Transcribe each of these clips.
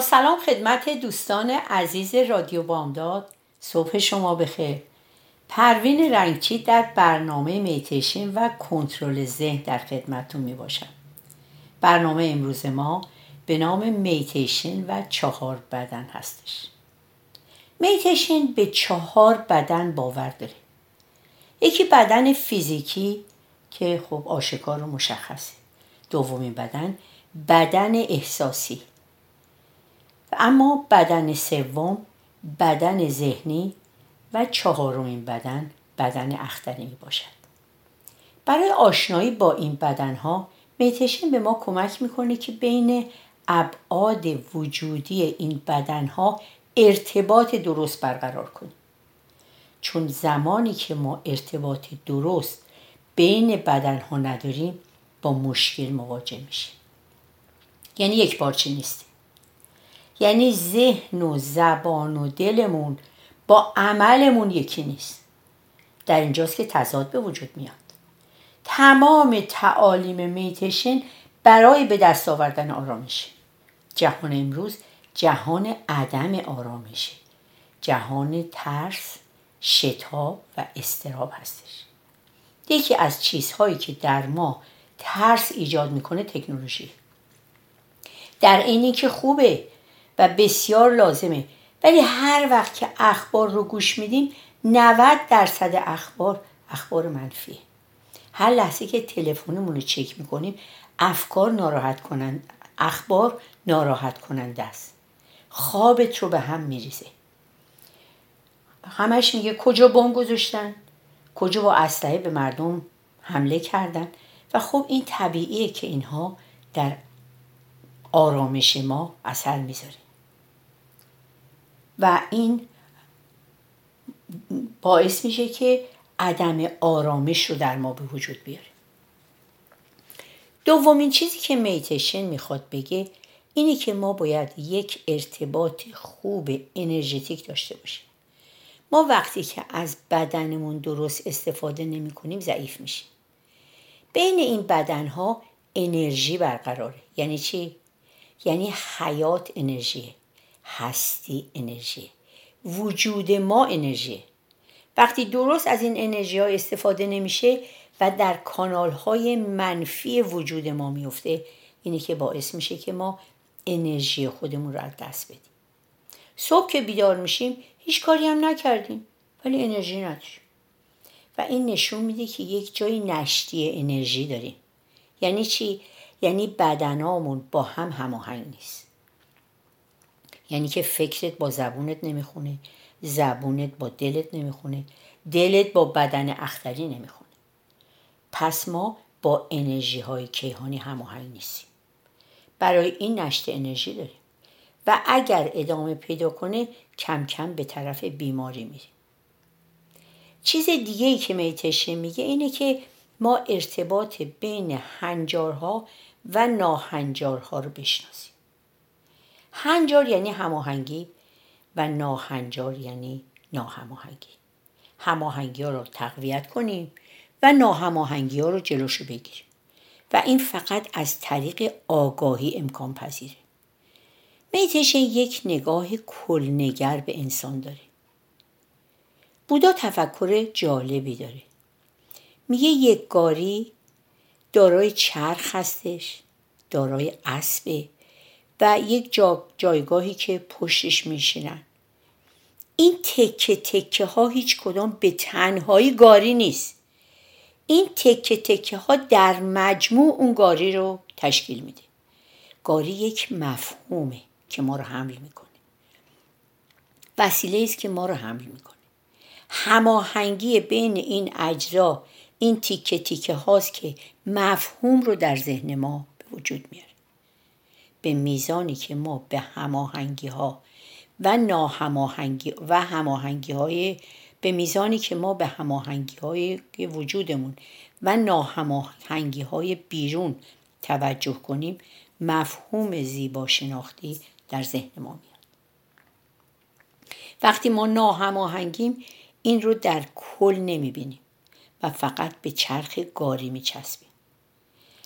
سلام خدمت دوستان عزیز رادیو بامداد. صبح شما بخیر. پروین رنگچی در برنامه میتیشن و کنترل ذهن در خدمتتون می باشم برنامه امروز ما به نام میتیشن و چهار بدن هستش. میتیشن به چهار بدن باور داره. یکی بدن فیزیکی که خب آشکار و مشخصه. دومین بدن بدن احساسی. اما بدن سوم بدن ذهنی و چهارمین بدن بدن اختری می باشد برای آشنایی با این بدنها میتشن به ما کمک می‌کنه که بین ابعاد وجودی این بدنها ارتباط درست برقرار کنیم. چون زمانی که ما ارتباط درست بین بدنها نداریم با مشکل مواجه میشیم. یعنی یک بارچه نیستیم یعنی ذهن و زبان و دلمون با عملمون یکی نیست. در اینجاست که تضاد به وجود میاد. تمام تعالیم میتشن برای به دست آوردن آرامش جهان امروز جهان عدم آرامشه. جهان ترس شتاب و استراب هستش. یکی از چیزهایی که در ما ترس ایجاد می‌کنه تکنولوژی. در اینی که خوبه و بسیار لازمه. ولی هر وقت که اخبار رو گوش میدیم 90 درصد اخبار اخبار منفیه هر لحظه که تلفنمون رو چک می‌کنیم افکار ناراحت کنند اخبار ناراحت کننده است. خوابت رو به هم میریزه. همش میگه کجا بمب گذاشتن؟ کجا با اسلحه به مردم حمله کردن؟ و خب این طبیعیه که اینها در آرامش ما اثر می‌ذاره. و این باعث میشه که عدم آرامش رو در ما به وجود بیاره. دومین چیزی که میتیشن می‌خواد بگه اینه که ما باید یک ارتباط خوب انرژتیک داشته باشیم. ما وقتی که از بدنمون درست استفاده نمی کنیم ضعیف میشیم. بین این بدنها انرژی برقراره. یعنی چی؟ یعنی حیات انرژیه. هستی انرژی. وجود ما انرژی. وقتی درست از این انرژی ها استفاده نمیشه و در کانال های منفی وجود ما میفته اینه که باعث میشه که ما انرژی خودمون رو از دست بدیم. صبح که بیدار میشیم هیچ کاری هم نکردیم ولی انرژی نداریم و این نشون میده که یک جای نشتی انرژی داریم. یعنی چی؟ یعنی بدنامون با هم هماهنگ نیست. یعنی که فکرت با زبونت نمی‌خونه زبونت با دلت نمی‌خونه دلت با بدن اختری نمی‌خونه. پس ما با انرژی های کیهانی هماهنگ نیستیم. برای این نشت انرژی داریم. و اگر ادامه پیدا کنه کم کم به طرف بیماری میریم. چیز دیگه ای که میتشه میگه اینه که ما ارتباط بین هنجارها و ناهنجارها رو بشناسیم. هنجار یعنی هماهنگی و ناهنجار یعنی ناهماهنگی. هماهنگی ها رو تقویت کنیم و ناهماهنگی ها رو جلوشو بگیریم. و این فقط از طریق آگاهی امکان پذیره. میتشه یک نگاه کلنگر به انسان داره. بودا تفکر جالبی داره. میگه یک گاری دارای چرخ هستش دارای اسبه و یک جا جایگاهی که پشتش میشینن. این تکه تکه ها هیچ کدام به تنهایی گاری نیست. این تکه تکه ها در مجموع اون گاری رو تشکیل میده. گاری یک مفهومه که ما رو حمل می‌کنه. وسیله است که ما رو حمل می‌کنه. هماهنگی بین این اجزا این تیکه تیکه هاست که مفهوم رو در ذهن ما به وجود میاره. به میزانی که ما به هماهنگی ها و ناهماهنگی و هماهنگی های به میزانی که ما به هماهنگی های وجودمون و ناهماهنگی های بیرون توجه کنیم مفهوم زیبا شناختی در ذهن ما میاد. وقتی ما ناهماهنگیم این رو در کل نمی‌بینیم و فقط به چرخ گاری میچسبیم.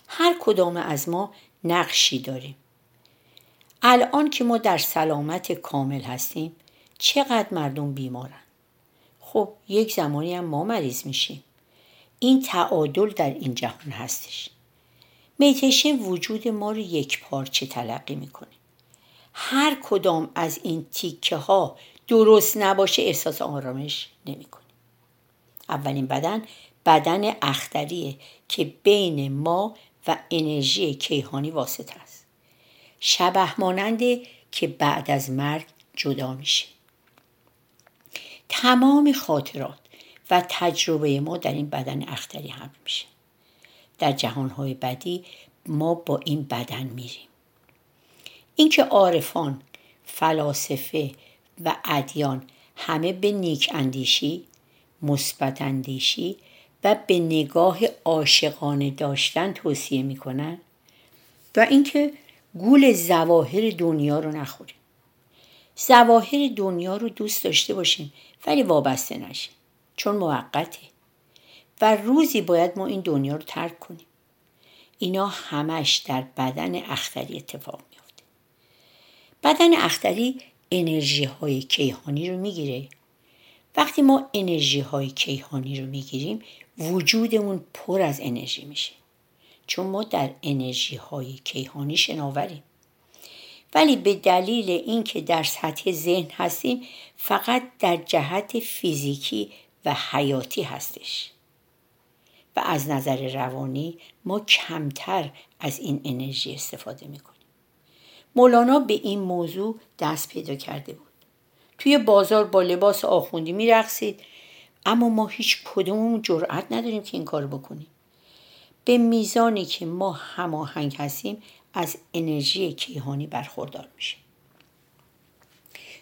هر کدام از ما نقشی داریم. الان که ما در سلامت کامل هستیم چقدر مردم بیمارن؟ خب یک زمانی هم ما مریض میشیم. این تعادل در این جهان هستش. میتیشن وجود ما رو یک پارچه تلقی می‌کنه. هر کدام از این تیکه ها درست نباشه احساس آرامش نمی‌کنه. اولین بدن بدن اختریه که بین ما و انرژی کیهانی واسط است شبه ماننده که بعد از مرگ جدا میشه. تمام خاطرات و تجربه ما در این بدن اختری هم میشه. در جهانهای بدی ما با این بدن میریم. اینکه عارفان فلاسفه و ادیان همه به نیک اندیشی مثبت اندیشی و به نگاه عاشقانه داشتن توصیه می‌کنن و اینکه گول زواهر دنیا رو نخوریم. زواهر دنیا رو دوست داشته باشیم ولی وابسته نشیم. چون موقته. و روزی باید ما این دنیا رو ترک کنیم. اینا همش در بدن اختری اتفاق میافته. بدن اختری انرژی های کیهانی رو می‌گیره. وقتی ما انرژی های کیهانی رو می‌گیریم وجودمون پر از انرژی میشه. چون ما در انرژی های کیهانی شناوریم. ولی به دلیل اینکه در سطح ذهن هستیم فقط در جهت فیزیکی و حیاتی هستش. و از نظر روانی ما کمتر از این انرژی استفاده می‌کنیم. مولانا به این موضوع دست پیدا کرده بود. توی بازار با لباس آخوندی میرقصید اما ما هیچ کدوممون جرأت نداریم که این کار بکنیم. به میزانی که ما هماهنگ هستیم از انرژی کیهانی برخوردار میشیم.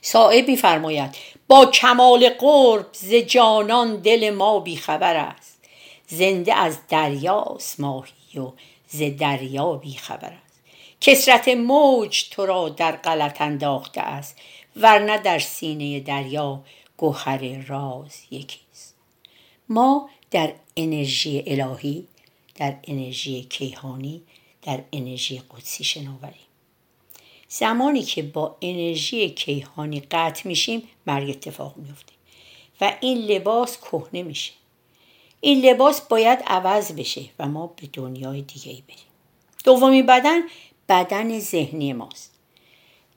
صاحب میفرماید با کمال قرب ز جانان دل ما بیخبر است. زنده از دریاست ماهی و ز دریا بیخبر است. کسرت موج تو را در غلط انداخته است ورنه در سینه دریا گوهر راز یکیست ما در انرژی الهی در انرژی کیهانی در انرژی قدسی شناوریم زمانی که با انرژی کیهانی قطع میشیم مرگ اتفاق میفته و این لباس کهنه میشه. این لباس باید عوض بشه و ما به دنیای دیگه ای بریم. دومی بدن بدن ذهنی ماست.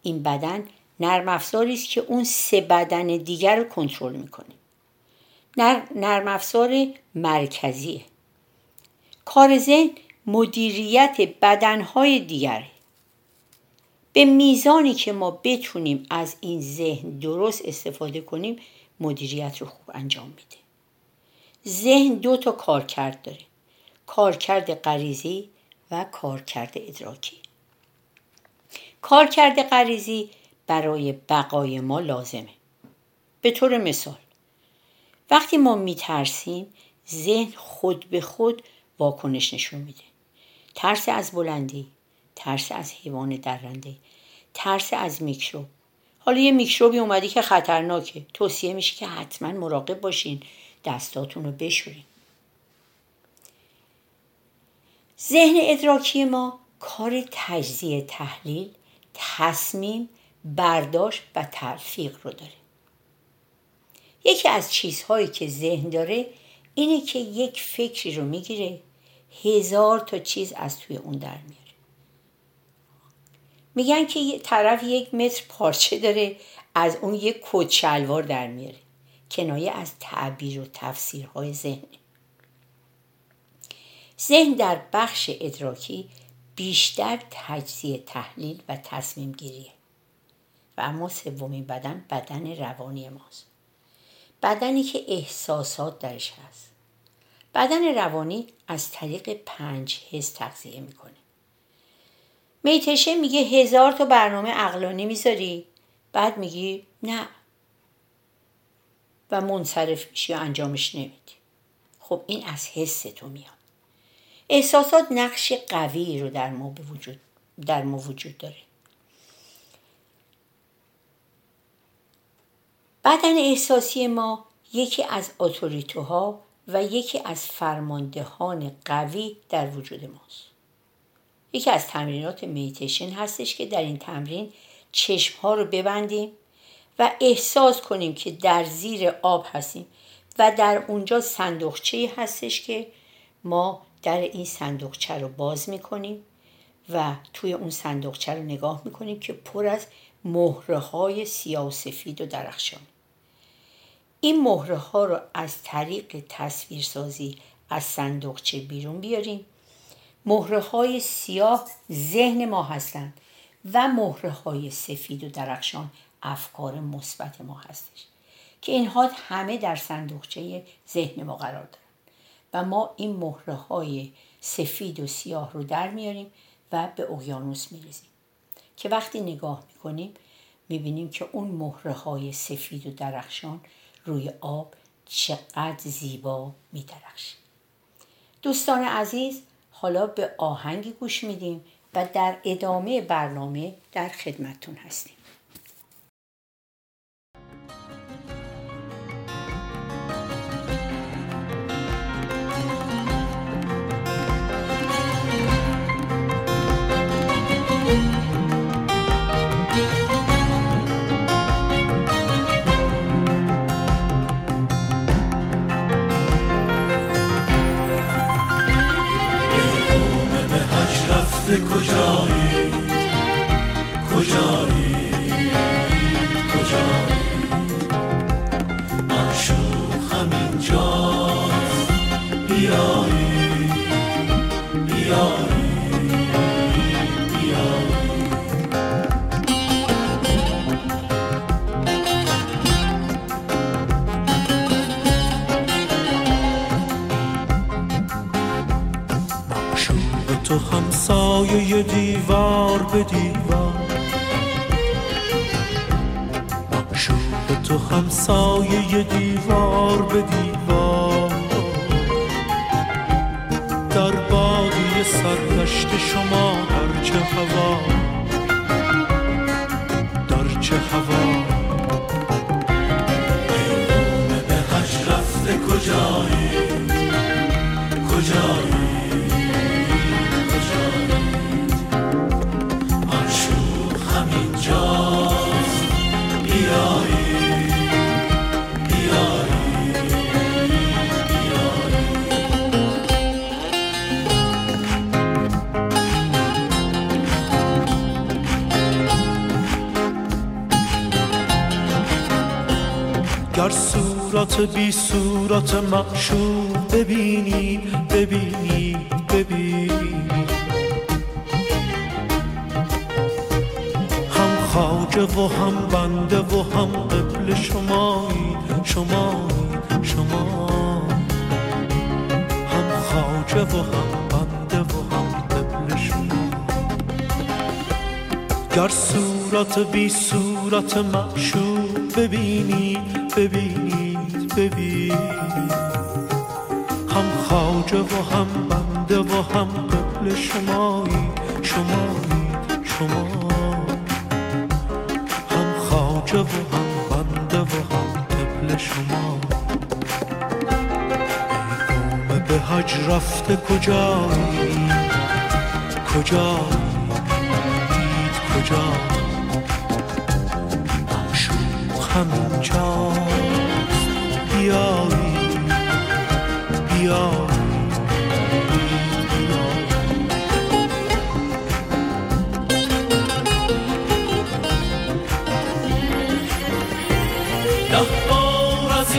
این بدن نرم افزاری است که اون سه بدن دیگر رو کنترل می‌کنه. نرم افزار مرکزیه. کار ذهن مدیریت بدنهای دیگره به میزانی که ما بتونیم از این ذهن درست استفاده کنیم مدیریت رو خوب انجام میده. ذهن دو تا کارکرد داره کارکرد غریزی و کارکرد ادراکی. کارکرد غریزی برای بقای ما لازمه. به طور مثال وقتی ما میترسیم ذهن خود به خود واکنش نشون میده. ترس از بلندی ترس از حیوان درنده ترس از میکروب. حالا یه میکروبی اومدی که خطرناکه. توصیه میشه که حتما مراقب باشین دستاتون رو بشورین. ذهن ادراکی ما کار تجزیه تحلیل تصمیم برداشت و تلفیق رو داره. یکی از چیزهایی که ذهن داره اینه که یک فکری رو می‌گیره هزار تا چیز از توی اون در میاره. میگن که یه طرف یک متر پارچه داره از اون یک کت شلوار در میاره. کنایه از تعبیر و تفسیرهای ذهن. ذهن در بخش ادراکی بیشتر تجزیه تحلیل و تصمیم گیریه. و اما سومین بدن بدن روانی ماست. بدنی که احساسات درش هست. بدن روانی از طریق پنج حس تغذیه می‌کنه. میتشه میگه هزار تا برنامه عقلانی می‌ذاری بعد میگی نه. و منصرف میشی و انجامش نمیدی. خب این از حس تو میاد. احساسات نقش قوی رو در ما, وجود در ما وجود داره. بدن احساسی ما یکی از اتوریتوها و یکی از فرماندهان قوی در وجود ماست. یکی از تمرینات میتیشن هستش که در این تمرین چشم ها رو ببندیم و احساس کنیم که در زیر آب هستیم و در اونجا صندوقچه هستش که ما در این صندوقچه رو باز می‌کنیم و توی اون صندوقچه رو نگاه می‌کنیم که پر از مهره های سیاه و سفید و درخشان. این مهره ها رو از طریق تصویرسازی از صندوقچه بیرون بیاریم. مهره های سیاه ذهن ما هستند و مهره های سفید و درخشان افکار مثبت ما هستش که اینها همه در صندوقچه ذهن ما قرار دارن. و ما این مهره های سفید و سیاه رو در میاریم و به اقیانوس میریزیم که وقتی نگاه می‌کنیم می‌بینیم که اون مهره های سفید و درخشان روی آب چقدر زیبا میدرخشه دوستان عزیز حالا به آهنگی گوش میدیم و در ادامه برنامه در خدمتتون هستیم. کجایی؟ کجایی؟ کجایی؟ معشوق همینجاست بیایی دیوار معشوق تو همسایه دیوار صورت بی صورت معشوق ببینی ببینی ببینی. هم خواجه و هم بنده و هم قبل شمایی شمایی شما هم خواجه و هم بنده و هم قبل شما گر صورت بی صورت معشوق ببینی ببینید ببینید هم خواجه و هم بنده و هم قبل شمایی. شمایی شما هم خواجه و هم بنده و هم قبل شما ای به حج رفته کجایی؟ کجایی؟ دید کجا معشوق همینجاست بیایی بیایی بیایی ده بار از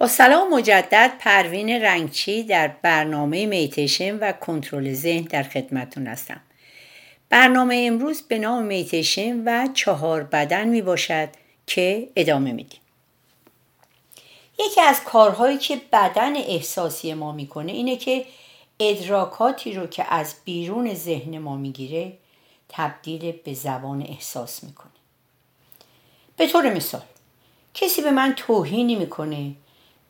با سلام مجدد پروین رنگچی در برنامه میتیشن و کنترل ذهن در خدمتون هستم. برنامه امروز به نام میتیشن و چهار بدن می باشد که ادامه میدیم یکی از کارهایی که بدن احساسی ما می‌کنه اینه که ادراکاتی رو که از بیرون ذهن ما می‌گیره تبدیل به زبان احساس می‌کنه به طور مثال کسی به من توهینی می‌کنه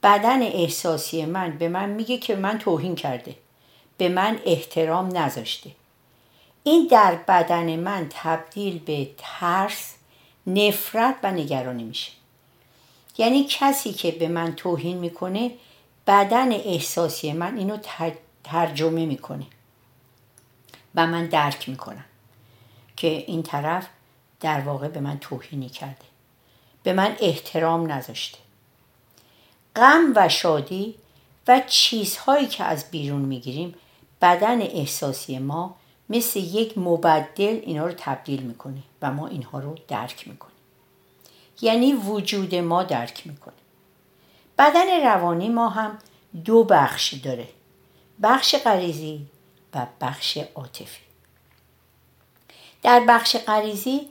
بدن احساسی من به من میگه که من توهین کرده. به من احترام نذاشته. این در بدن من تبدیل به ترس نفرت و نگرانی میشه. یعنی کسی که به من توهین می‌کنه بدن احساسی من اینو ترجمه می‌کنه. و من درک می‌کنم که این طرف در واقع به من توهینی کرده. به من احترام نذاشته. غم و شادی و چیزهایی که از بیرون می‌گیریم بدن احساسی ما مثل یک مبدل اینا رو تبدیل می‌کنه و ما اینها رو درک می‌کنیم. یعنی وجود ما درک می‌کنه. بدن روانی ما هم دو بخش داره بخش غریزی و بخش عاطفی. در بخش غریزی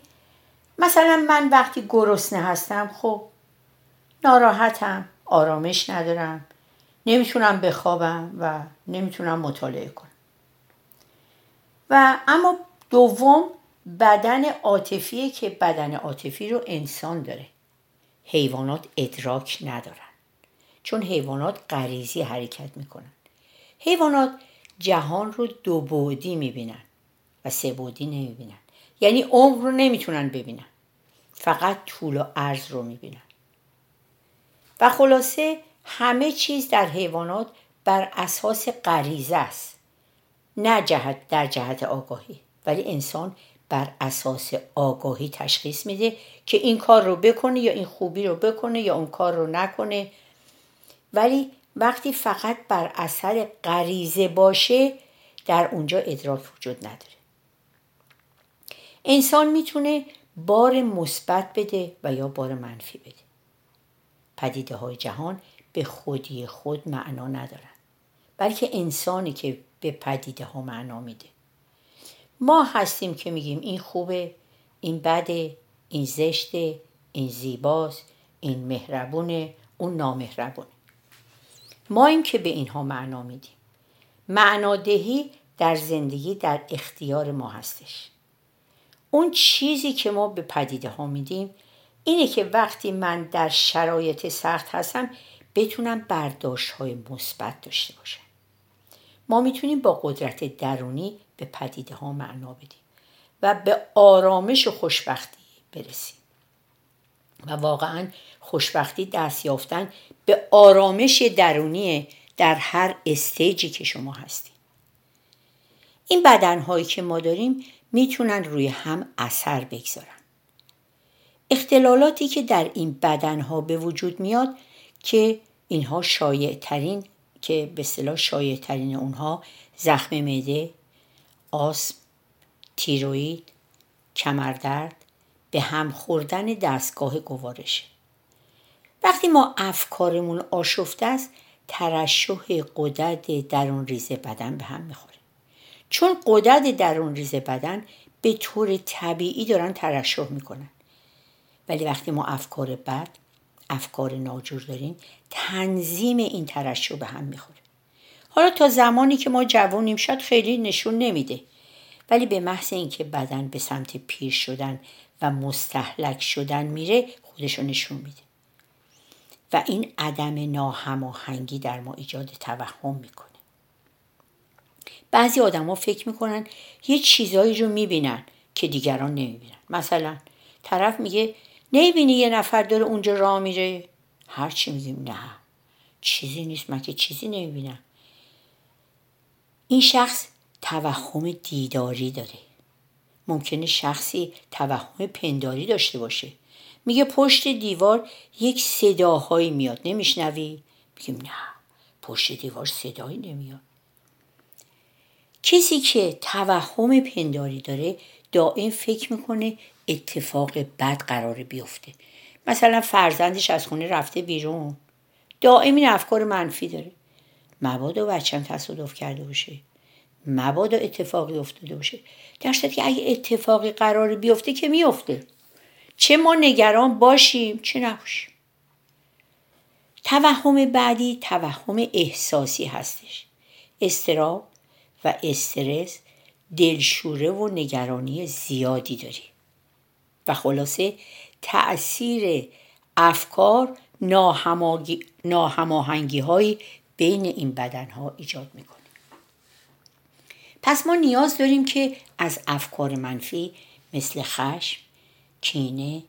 مثلا من وقتی گرسنه هستم خب ناراحتم. آرامش ندارم. نمی‌تونم بخوابم و نمی‌تونم مطالعه کنم. و اما دوم بدن عاطفیه که بدن عاطفی رو انسان داره. حیوانات ادراک ندارن. چون حیوانات غریزی حرکت می‌کنن. حیوانات جهان رو دو بعدی می‌بینن و سه بعدی نمی‌بینن. یعنی عمر رو نمی‌تونن ببینن. فقط طول و عرض رو می‌بینن. و خلاصه همه چیز در حیوانات بر اساس غریزه است. نه جهت در جهت آگاهی. ولی انسان بر اساس آگاهی تشخیص میده که این کار رو بکنه یا این خوبی رو بکنه یا اون کار رو نکنه. ولی وقتی فقط بر اثر غریزه باشه در اونجا ادراک وجود نداره. انسان می‌تونه بار مثبت بده و یا بار منفی بده. پدیده های جهان به خودی خود معنا ندارن بلکه انسانی که به پدیده ها معنا میده. ما هستیم که میگیم این خوبه این بده این زشته این زیباست این مهربونه اون نامهربونه. ما این که به اینها معنا میدیم. معنادهی در زندگی در اختیار ما هستش. اون چیزی که ما به پدیده ها میدیم اینه که وقتی من در شرایط سخت هستم بتونم برداشت های مثبت داشته باشم. ما می‌تونیم با قدرت درونی به پدیده ها معنا بدیم و به آرامش و خوشبختی برسیم. و واقعا خوشبختی دست یافتن به آرامش درونی در هر استیجی که شما هستید. این بدنهایی که ما داریم می‌تونن روی هم اثر بگذارن. اختلالاتی که در این بدنها به وجود میاد که اینها شایع ترین که به اصطلاح شایع ترین اونها زخم معده آسم تیروید کمردرد به هم خوردن دستگاه گوارش. وقتی ما افکارمون آشفته است ترشح قدرت درون ریزه بدن به هم می‌خوره. چون قدرت درون ریز بدن به طور طبیعی دارن ترشح می‌کنن. ولی وقتی ما افکار بد افکار ناجور داریم تنظیم این ترشح به هم می‌خوره. حالا تا زمانی که ما جوانیم شاید خیلی نشون نمیده. ولی به محض اینکه بدن به سمت پیر شدن و مستحلک شدن میره خودشو نشون میده. و این عدم ناهماهنگی در ما ایجاد توهم می‌کنه. بعضی آدما فکر می‌کنن یه چیزایی رو می‌بینن که دیگران نمی‌بینن. مثلا طرف میگه نمی‌بینی یه نفر داره اونجا راه میره؟ هرچی میگیم نه. چیزی نیست من که چیزی نمی‌بینم. این شخص توهم دیداری داره. ممکنه شخصی توهم پنداری داشته باشه. میگه پشت دیوار یک صداهایی میاد. نمیشنوی؟ میگیم نه. پشت دیوار صدایی نمیاد. کسی که توهم پنداری داره دائم فکر می‌کنه اتفاق بد قرار بیفته. مثلا فرزندش از خونه رفته بیرون. دائم این افکار منفی داره. مبادا بچم تصادف کرده باشه. مبادا اتفاقی افتاده باشه. در که اگه اتفاقی قرار بیفته که میفته. چه ما نگران باشیم چه نباشیم. توهم بعدی توهم احساسی هستش. استراب و استرس دلشوره و نگرانی زیادی داری و خلاصه تأثیر افکار ناهماهنگی های بین این بدن ها ایجاد می‌کنه پس ما نیاز داریم که از افکار منفی مثل خشم، کینه،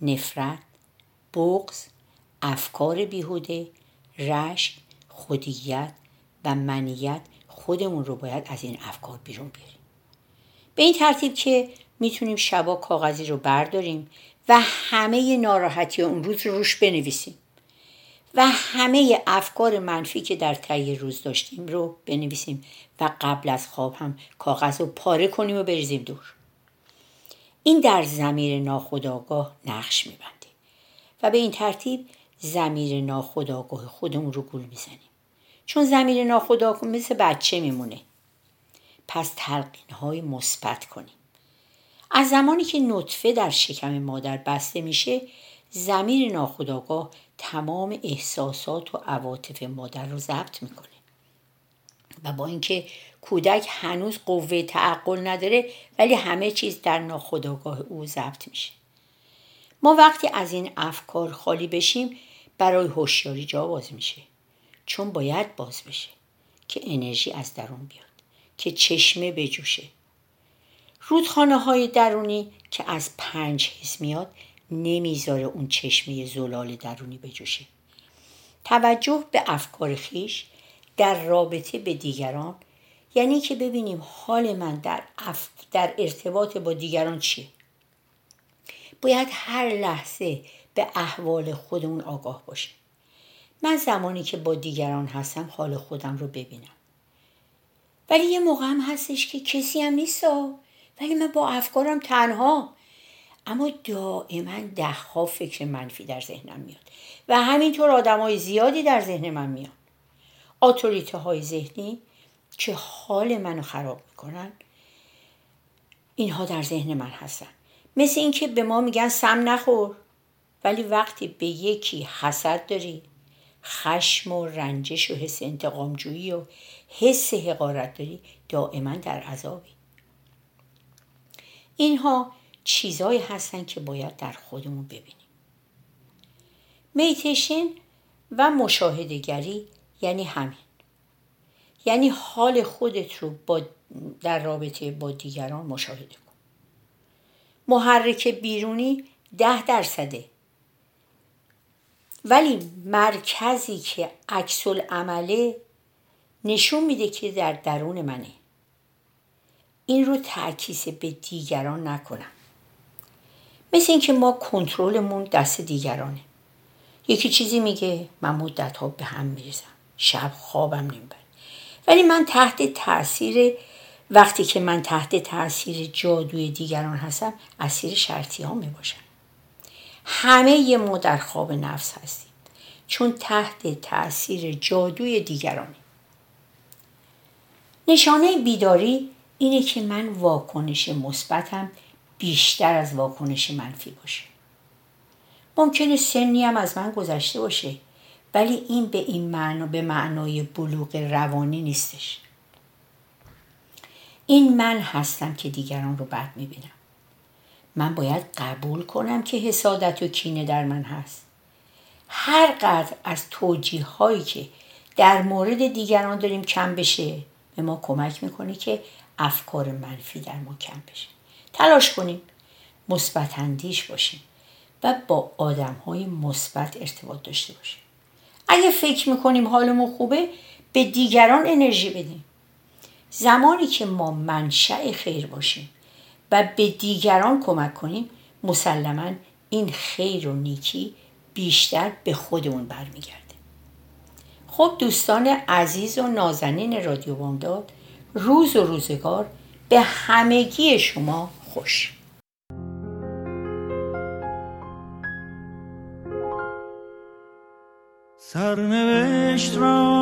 نفرت، بغض، افکار بیهوده، رشک، خودیت و منیت خودمون رو باید از این افکار بیرون بیاریم. به این ترتیب که می‌تونیم شبا کاغذی رو برداریم و همه ناراحتی اون روز رو روش بنویسیم. و همه افکار منفی که در طی روز داشتیم رو بنویسیم و قبل از خواب هم کاغذ رو پاره کنیم و بریزیم دور. این در زمیر ناخودآگاه نقش میبنده و به این ترتیب زمیر ناخودآگاه خودمون رو گول می‌زنیم. چون زمیر ناخودآگاه مثل بچه میمونه. پس تلقین های مثبت کنیم. از زمانی که نطفه در شکم مادر بسته میشه زمیر ناخودآگاه تمام احساسات و عواطف مادر رو ضبط می‌کنه. و با اینکه کودک هنوز قوه تعقل نداره ولی همه چیز در ناخودآگاه او ضبط میشه. ما وقتی از این افکار خالی بشیم برای هوشیاری جا باز میشه. چون باید باز بشه که انرژی از درون بیاد که چشمه بجوشه. رودخانه های درونی که از پنج حس میاد نمی‌ذاره اون چشمه زلال درونی بجوشه. توجه به افکار خیش در رابطه به دیگران یعنی که ببینیم حال من در, اف... در ارتباط با دیگران چیه. باید هر لحظه به احوال خودمون آگاه باشیم من زمانی که با دیگران هستم حال خودم رو ببینم. ولی یه موقع هم هستش که کسی هم نیست ولی من با افکارم تنها. اما دائما دهها فکر منفی در ذهنم میاد و همینطور آدم های زیادی در ذهن من میاد آتوریته های ذهنی که حال منو خراب می‌کنن اینها در ذهن من هستن. مثل اینکه به ما میگن سم نخور. ولی وقتی به یکی حسد داری خشم و رنجش و حس انتقامجویی و حس حقارت داری دائما در عذابی. اینها چیزهایی هستن که باید در خودمون ببینیم. میتیشن و مشاهدگری یعنی همین. یعنی حال خودت رو با در رابطه با دیگران مشاهده کن. محرک بیرونی ده درصده. ولی مرکزی که عکس عمله نشون میده که در درون منه. این رو تعکیس به دیگران نکنم. مثل اینکه ما کنترلمون دست دیگرانه. یکی چیزی میگه من مدت ها به هم میریزم. شب خوابم نمی‌بره. ولی من تحت تاثیر وقتی که من تحت تاثیر جادوی دیگران هستم اسیر شرطی ها می همه یه ما در خواب نفس هستیم. چون تحت تاثیر جادوی دیگرانی نشانه بیداری اینه که من واکنش مثبتم بیشتر از واکنش منفی باشه. ممکنه سنی هم از من گذشته باشه ولی این به این معنا به معنای بلوغ روانی نیستش. این من هستم که دیگران رو بد می‌بینم. من باید قبول کنم که حسادت و کینه در من هست. هر قدر از توجیه هایی که در مورد دیگران داریم کم بشه به ما کمک می‌کنه که افکار منفی در ما کم بشه تلاش کنیم مثبت اندیش باشیم و با آدم های مثبت ارتباط داشته باشیم اگه فکر می‌کنیم حالمون خوبه به دیگران انرژی بدیم زمانی که ما منشأ خیر باشیم و به دیگران کمک کنیم مسلما این خیر و نیکی بیشتر به خودمون برمیگرده. خب دوستان عزیز و نازنین رادیو بامداد روز و روزگار به همگی شما خوش. سرنوشت را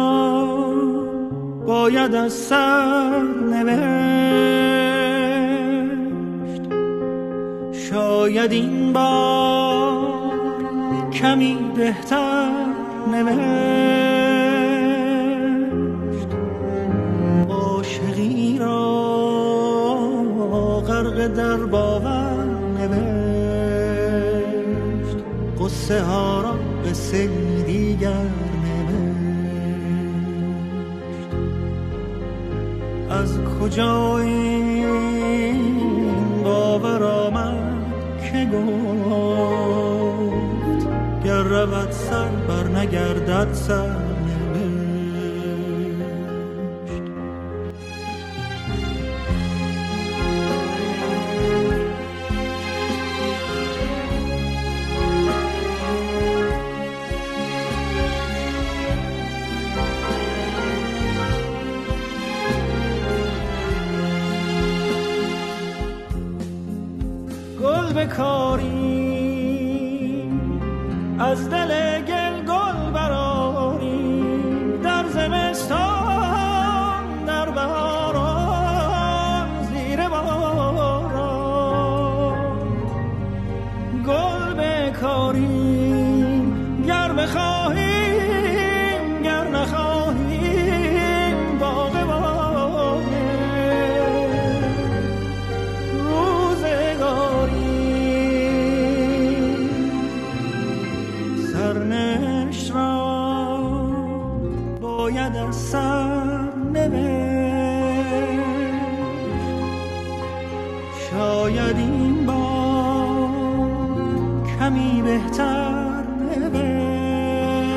باید از سر نوشت. شاید این بار کمی بهتر نوشت. در باور نوشت. قصه ها را قصه دیگر نوشت. از کجا این باور آمد که گفت؟ گر رود سر بر نگردد سر. کمی بهتر نوشت.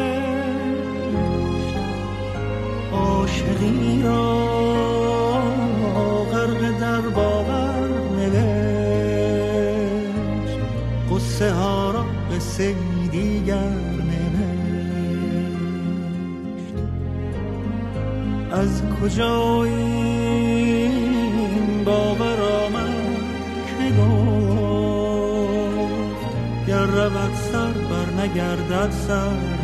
عاشقی را غرق در باور نوشت. قصه ها را قصه دیگر نوشت. از کجا رود سر بر نگردد سر.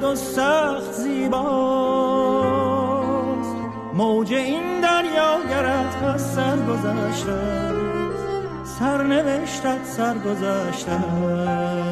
سرد و سخت زیباست. موج این دریا گرت از سر گذشته سرنوشتت سرگذشته است.